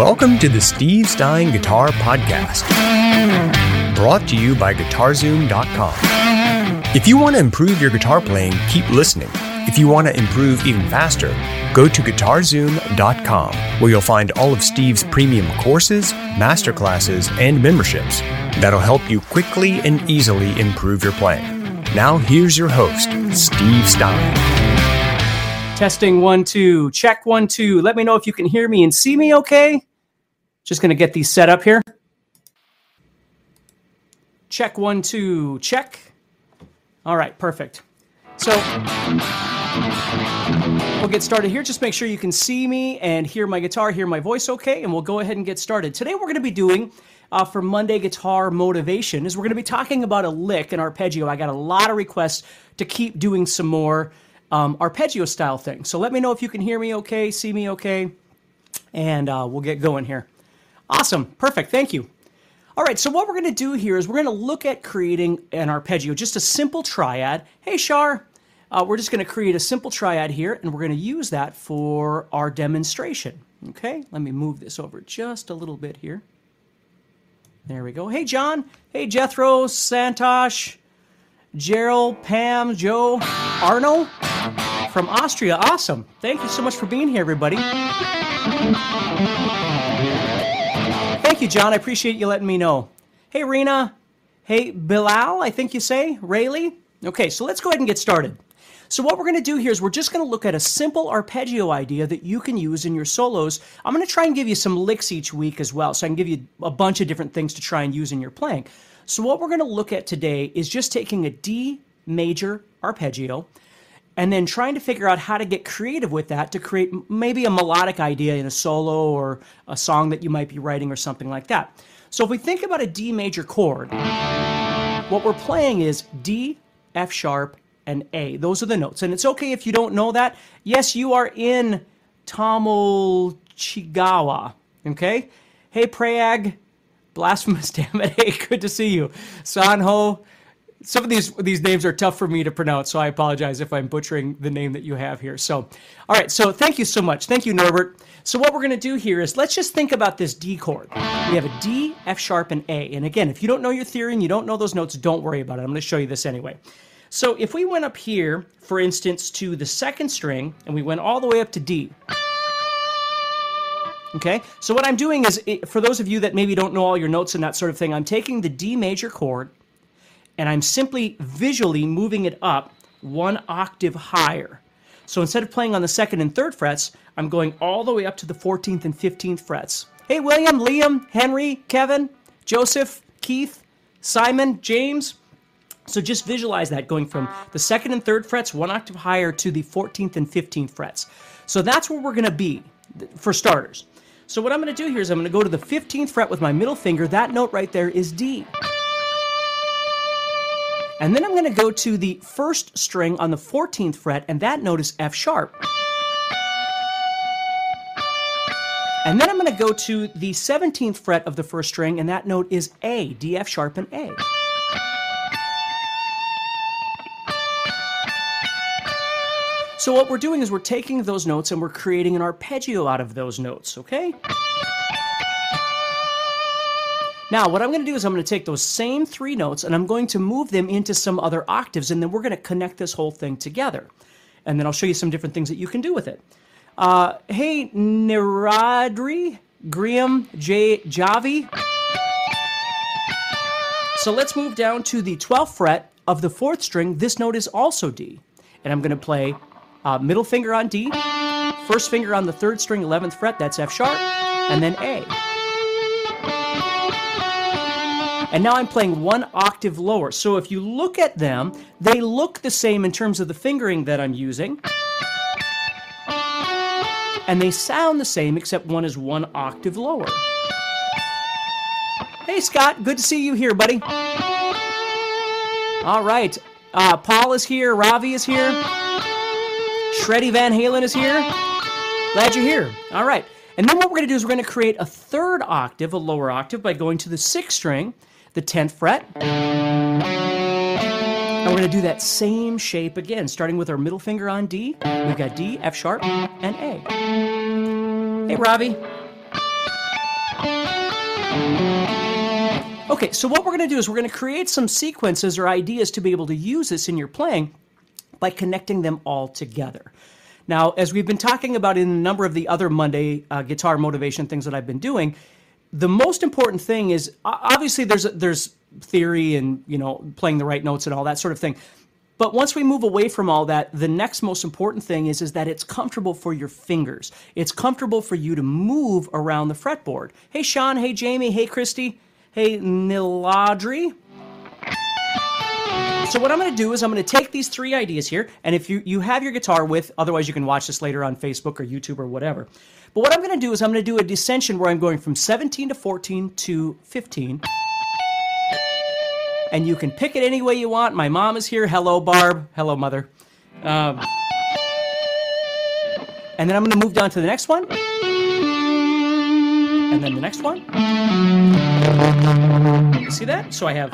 Welcome to the Steve Stein Guitar Podcast, brought to you by GuitarZoom.com. If you want to improve your guitar playing, keep listening. If you want to improve even faster, go to GuitarZoom.com, where you'll find all of Steve's premium courses, masterclasses, and memberships that'll help you quickly and easily improve your playing. Now, here's your host, Steve Stein. Testing one, two, check one, two. Let me know if you can hear me and see me okay. Just going to get these set up here. Check one, two, check. All right, perfect. So we'll get started here. Just make sure you can see me and hear my guitar, hear my voice okay, and we'll go ahead and get started. Today we're going to be doing uh, for Monday Guitar Motivation is we're going to be talking about a lick and arpeggio. I got a lot of requests to keep doing some more um, arpeggio style things. So let me know if you can hear me okay, see me okay, and uh, we'll get going here. Awesome, perfect, thank you. All right, so what we're going to do here is we're going to look at creating an arpeggio, just a simple triad. Hey, Shar, uh, we're just going to create a simple triad here, and we're going to use that for our demonstration. Okay, let me move this over just a little bit here. There we go. Hey, John. Hey, Jethro, Santosh, Gerald, Pam, Joe, Arno from Austria. Awesome. Thank you so much for being here, everybody. Thank you, John. I appreciate you letting me know. Hey, Rena. Hey, Bilal, I think you say. Rayleigh. Okay, so let's go ahead and get started. So what we're going to do here is we're just going to look at a simple arpeggio idea that you can use in your solos. I'm going to try and give you some licks each week as well, so I can give you a bunch of different things to try and use in your playing. So what we're going to look at today is just taking a D major arpeggio and then trying to figure out how to get creative with that to create maybe a melodic idea in a solo or a song that you might be writing or something like that. So if we think about a D major chord, what we're playing is D, F sharp, and A. Those are the notes. And it's okay if you don't know that. Yes, you are in Tamil Chigawa. Okay? Hey, Prayag. Blasphemous, damn it. Hey, good to see you. Sanho. Some of these these names are tough for me to pronounce, so I apologize if I'm butchering the name that you have here. So, all right, so thank you so much. Thank you, Norbert. So, what we're going to do here is let's just think about this D chord. We have a D, F sharp, and A. And again, if you don't know your theory and you don't know those notes, don't worry about it. I'm going to show you this anyway. So if we went up here, for instance, to the second string, and we went all the way up to D. Okay, so what I'm doing is, for those of you that maybe don't know all your notes and that sort of thing, I'm taking the D major chord, and I'm simply visually moving it up one octave higher. So instead of playing on the second and third frets, I'm going all the way up to the 14th and 15th frets. Hey, William, Liam, Henry, Kevin, Joseph, Keith, Simon, James, so just visualize that going from the second and third frets one octave higher to the 14th and 15th frets. So that's where we're going to be for starters. So what I'm going to do here is I'm going to go to the 15th fret with my middle finger. That note right there is D. And then I'm going to go to the first string on the 14th fret, and that note is F sharp. And then I'm going to go to the 17th fret of the first string, and that note is A, D, F sharp, and A. So what we're doing is we're taking those notes and we're creating an arpeggio out of those notes, okay? Now, what I'm going to do is I'm going to take those same three notes and I'm going to move them into some other octaves, and then we're going to connect this whole thing together. And then I'll show you some different things that you can do with it. Uh, hey, Niradri, Graham, J, Javi. So let's move down to the 12th fret of the fourth string. This note is also D. And I'm going to play uh, middle finger on D, first finger on the third string, 11th fret, that's F sharp, and then A. And now I'm playing one octave lower. So if you look at them, they look the same in terms of the fingering that I'm using. And they sound the same, except one is one octave lower. Hey, Scott, good to see you here, buddy. All right. Uh, Paul is here. Ravi is here. Shreddy Van Halen is here. Glad you're here. All right. And then what we're going to do is we're going to create a third octave, a lower octave, by going to the sixth string, the 10th fret. And we're going to do that same shape again, starting with our middle finger on D. We've got D, F sharp, and A. Hey, Robbie. Okay, so what we're going to do is we're going to create some sequences or ideas to be able to use this in your playing by connecting them all together. Now, as we've been talking about in a number of the other Monday uh, guitar motivation things that I've been doing, the most important thing is obviously there's there's theory and you know playing the right notes and all that sort of thing. But once we move away from all that, the next most important thing is, is that it's comfortable for your fingers. It's comfortable for you to move around the fretboard. Hey, Sean. Hey, Jamie. Hey, Christy. Hey, Niladri. So what I'm going to do is I'm going to take these three ideas here, and if you, you have your guitar with, otherwise you can watch this later on Facebook or YouTube or whatever. But what I'm going to do is I'm going to do a descension where I'm going from 17 to 14 to 15 and you can pick it any way you want. My mom is here. Hello, Barb. Hello, mother. Um, and then I'm going to move down to the next one. And then the next one. See that? So I have.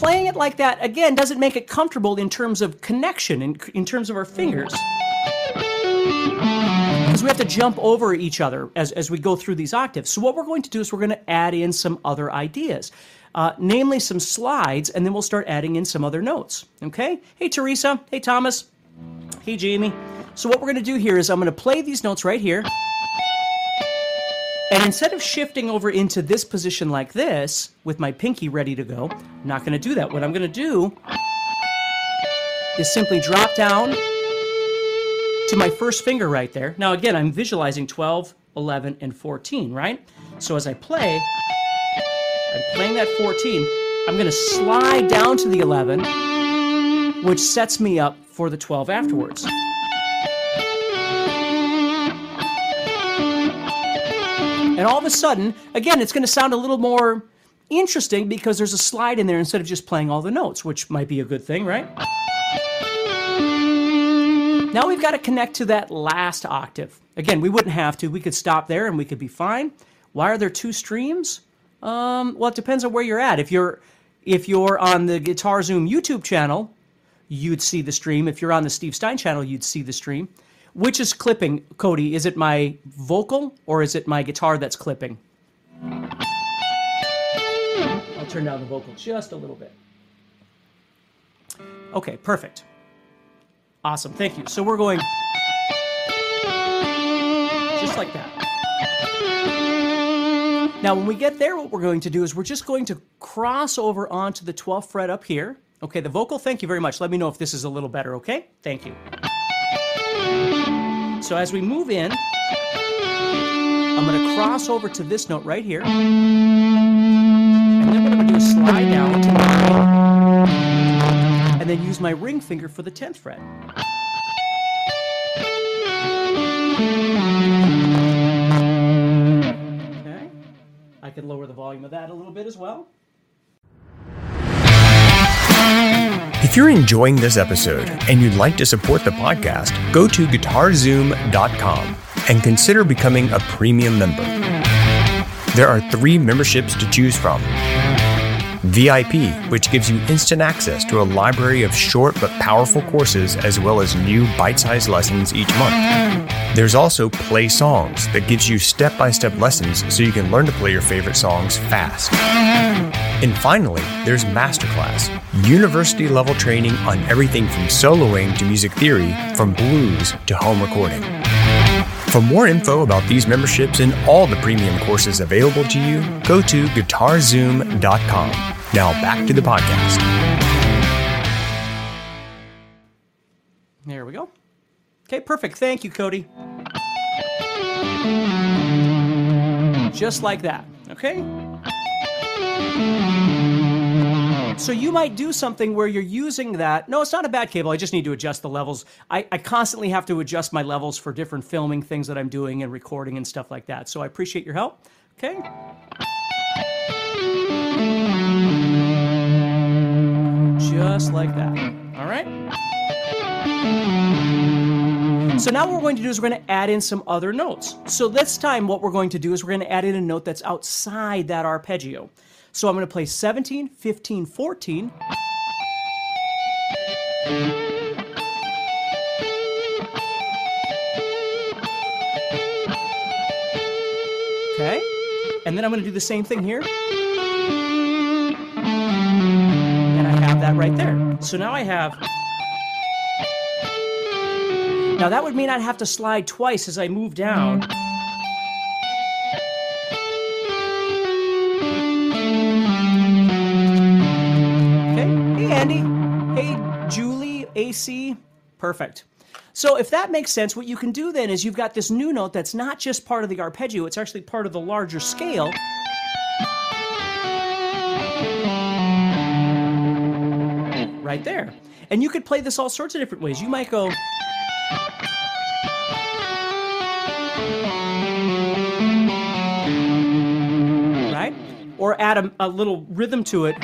Playing it like that, again, doesn't make it comfortable in terms of connection, in, in terms of our fingers because we have to jump over each other as, as we go through these octaves. So what we're going to do is we're going to add in some other ideas, uh, namely some slides, and then we'll start adding in some other notes. Okay? Hey, Teresa. Hey, Thomas. Hey, Jamie. So what we're going to do here is I'm going to play these notes right here. And instead of shifting over into this position like this, with my pinky ready to go, I'm not going to do that. What I'm going to do is simply drop down to my first finger right there. Now, again, I'm visualizing 12, 11, and 14, right? So as I play, I'm playing that 14. I'm going to slide down to the 11, which sets me up for the 12 afterwards. And all of a sudden, again, it's going to sound a little more interesting because there's a slide in there instead of just playing all the notes, which might be a good thing, right? Now we've got to connect to that last octave. Again, we wouldn't have to. We could stop there and we could be fine. Why are there two streams? Um, well, it depends on where you're at. If you're if you're on the Guitar Zoom YouTube channel, you'd see the stream. If you're on the Steve Stein channel, you'd see the stream. Which is clipping, Cody? Is it my vocal or is it my guitar that's clipping? I'll turn down the vocal just a little bit. Okay, perfect. Awesome. Thank you. So we're going just like that. Now, when we get there, what we're going to do is we're just going to cross over onto the 12th fret up here. Okay, the vocal, thank you very much. Let me know if this is a little better, okay? Thank you. So as we move in, I'm going to cross over to this note right here. And then what I'm going to do is slide down to the and then use my ring finger for the 10th fret. Okay. I can lower the volume of that a little bit as well. If you're enjoying this episode and you'd like to support the podcast, go to guitarzoom.com and consider becoming a premium member. There are three memberships to choose from VIP, which gives you instant access to a library of short but powerful courses as well as new bite sized lessons each month. There's also Play Songs that gives you step by step lessons so you can learn to play your favorite songs fast. And finally, there's Masterclass, university level training on everything from soloing to music theory, from blues to home recording. For more info about these memberships and all the premium courses available to you, go to guitarzoom.com. Now back to the podcast. There we go. Okay, perfect. Thank you, Cody. Just like that. Okay? So you might do something where you're using that. No, it's not a bad cable. I just need to adjust the levels. I, I constantly have to adjust my levels for different filming things that I'm doing and recording and stuff like that. So I appreciate your help. Okay. Just like that. All right. So now what we're going to do is we're going to add in some other notes. So this time what we're going to do is we're going to add in a note that's outside that arpeggio. So I'm going to play 17, 15, 14. Okay. and then I'm going to do the same thing here. And I have that right there. So now I have. Now that would mean I'd have to slide twice as I move down. Andy. Hey, Julie, AC. Perfect. So if that makes sense, what you can do then is you've got this new note that's not just part of the arpeggio, it's actually part of the larger scale. Right there. And you could play this all sorts of different ways. You might go. Right? Or add a, a little rhythm to it.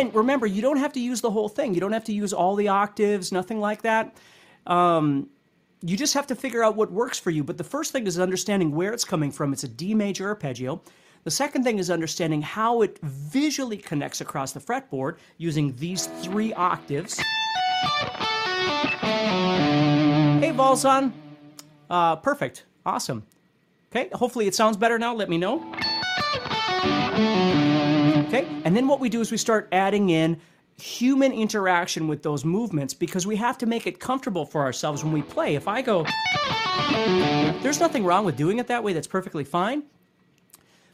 Again, remember, you don't have to use the whole thing. You don't have to use all the octaves, nothing like that. Um, you just have to figure out what works for you. But the first thing is understanding where it's coming from. It's a D major arpeggio. The second thing is understanding how it visually connects across the fretboard using these three octaves. Hey, Volzon. Uh, perfect. Awesome. Okay, hopefully it sounds better now. Let me know. Okay, and then what we do is we start adding in human interaction with those movements because we have to make it comfortable for ourselves when we play. If I go, there's nothing wrong with doing it that way, that's perfectly fine.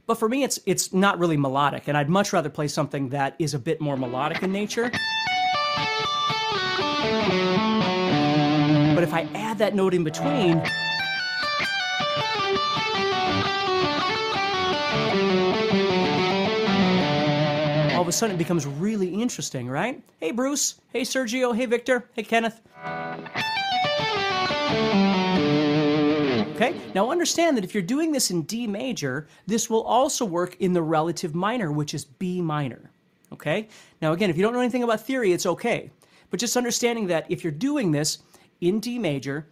But for me, it's it's not really melodic, and I'd much rather play something that is a bit more melodic in nature. But if I add that note in between, all of a sudden it becomes really interesting, right? Hey, Bruce. Hey, Sergio. Hey, Victor. Hey, Kenneth. Okay, now understand that if you're doing this in D major, this will also work in the relative minor, which is B minor. Okay, now again, if you don't know anything about theory, it's okay. But just understanding that if you're doing this in D major,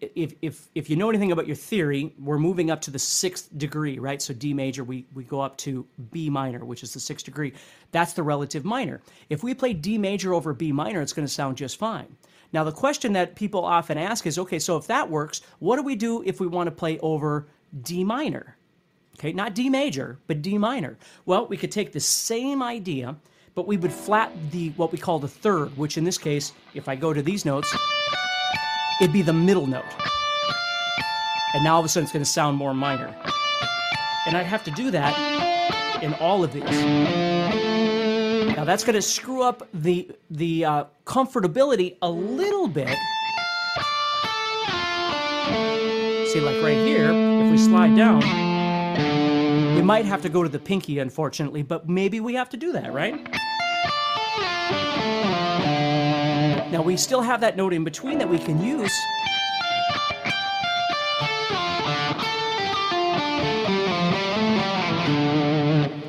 if, if, if you know anything about your theory, we're moving up to the sixth degree, right? So D major, we, we go up to B minor, which is the sixth degree. That's the relative minor. If we play D major over B minor, it's going to sound just fine. Now, the question that people often ask is okay, so if that works, what do we do if we want to play over D minor? Okay, not D major, but D minor. Well, we could take the same idea, but we would flat the what we call the third, which in this case, if I go to these notes, it'd be the middle note. And now all of a sudden it's going to sound more minor. And I'd have to do that in all of these. Now that's going to screw up the the uh, comfortability a little bit. See, like right here, if we slide down, we might have to go to the pinky, unfortunately, but maybe we have to do that, right? Now we still have that note in between that we can use.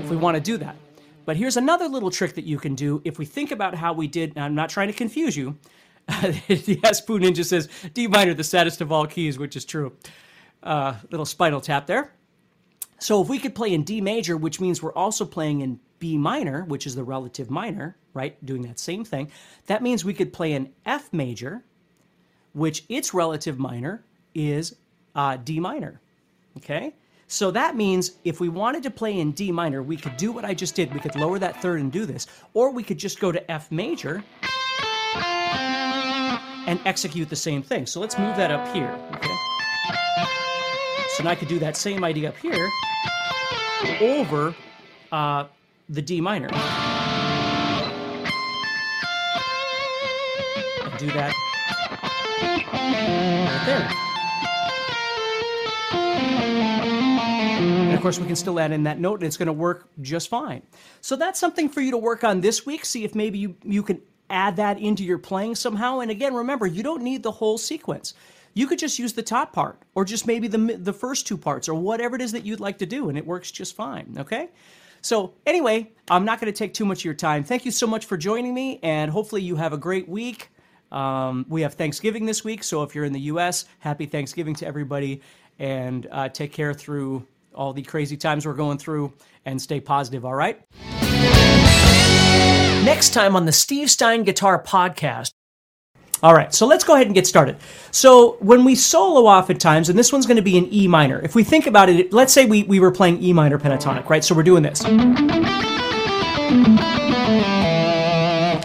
If we want to do that. But here's another little trick that you can do if we think about how we did. I'm not trying to confuse you. yes, Pooh Ninja says D minor, the saddest of all keys, which is true. Uh, little spinal tap there. So if we could play in D major, which means we're also playing in B minor, which is the relative minor, right? Doing that same thing. That means we could play in F major, which its relative minor is uh, D minor. Okay? So that means if we wanted to play in D minor, we could do what I just did. We could lower that third and do this. Or we could just go to F major and execute the same thing. So let's move that up here. Okay? So now I could do that same idea up here over uh, the D minor. Do that right there. And of course, we can still add in that note and it's going to work just fine. So that's something for you to work on this week. See if maybe you, you can add that into your playing somehow. And again, remember, you don't need the whole sequence. You could just use the top part or just maybe the, the first two parts or whatever it is that you'd like to do, and it works just fine. Okay? So, anyway, I'm not going to take too much of your time. Thank you so much for joining me, and hopefully, you have a great week. Um, we have Thanksgiving this week, so if you're in the U.S., happy Thanksgiving to everybody, and uh, take care through all the crazy times we're going through, and stay positive, all right? Next time on the Steve Stein Guitar Podcast. All right, so let's go ahead and get started. So when we solo oftentimes, and this one's going to be in E minor. If we think about it, let's say we, we were playing E minor pentatonic, right? So we're doing this.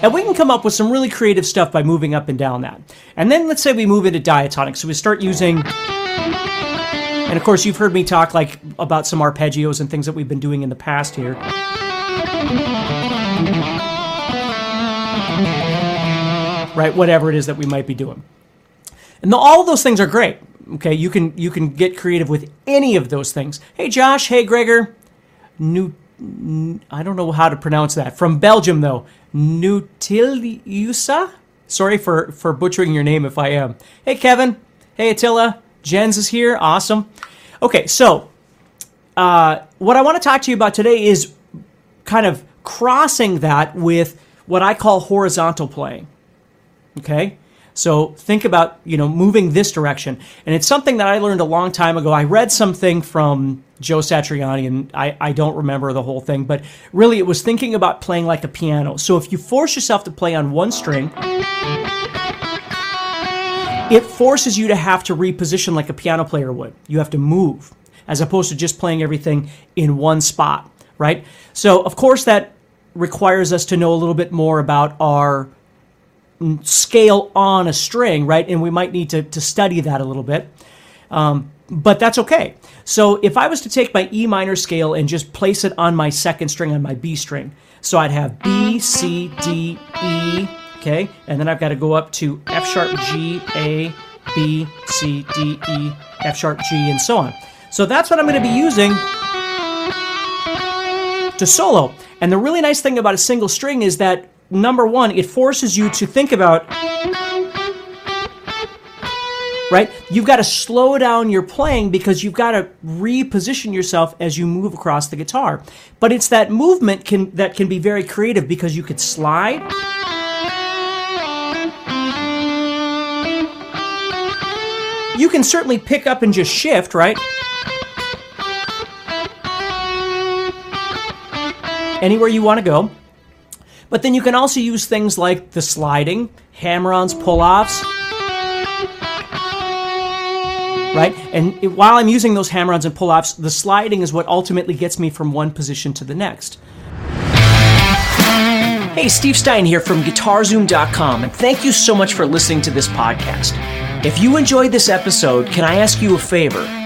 And we can come up with some really creative stuff by moving up and down that. And then let's say we move into diatonic. So we start using and of course you've heard me talk like about some arpeggios and things that we've been doing in the past here. Right, whatever it is that we might be doing. And the, all those things are great. Okay, you can you can get creative with any of those things. Hey Josh, hey Gregor. New I don't know how to pronounce that. From Belgium, though. Nutiliusa? Sorry for, for butchering your name if I am. Hey, Kevin. Hey, Attila. Jens is here. Awesome. Okay, so uh, what I want to talk to you about today is kind of crossing that with what I call horizontal playing. Okay? So think about, you know, moving this direction. And it's something that I learned a long time ago. I read something from Joe Satriani, and I, I don't remember the whole thing, but really it was thinking about playing like a piano. So if you force yourself to play on one string, it forces you to have to reposition like a piano player would. You have to move as opposed to just playing everything in one spot, right? So, of course, that requires us to know a little bit more about our scale on a string, right? And we might need to, to study that a little bit. Um, but that's okay. So if I was to take my E minor scale and just place it on my second string on my B string, so I'd have B, C, D, E, okay? And then I've got to go up to F sharp, G, A, B, C, D, E, F sharp, G, and so on. So that's what I'm going to be using to solo. And the really nice thing about a single string is that number one, it forces you to think about right? You've got to slow down your playing because you've got to reposition yourself as you move across the guitar. But it's that movement can that can be very creative because you could slide. You can certainly pick up and just shift, right? Anywhere you want to go. But then you can also use things like the sliding, hammer-ons, pull-offs, right? And it, while I'm using those hammer-ons and pull-offs, the sliding is what ultimately gets me from one position to the next. Hey, Steve Stein here from GuitarZoom.com, and thank you so much for listening to this podcast. If you enjoyed this episode, can I ask you a favor?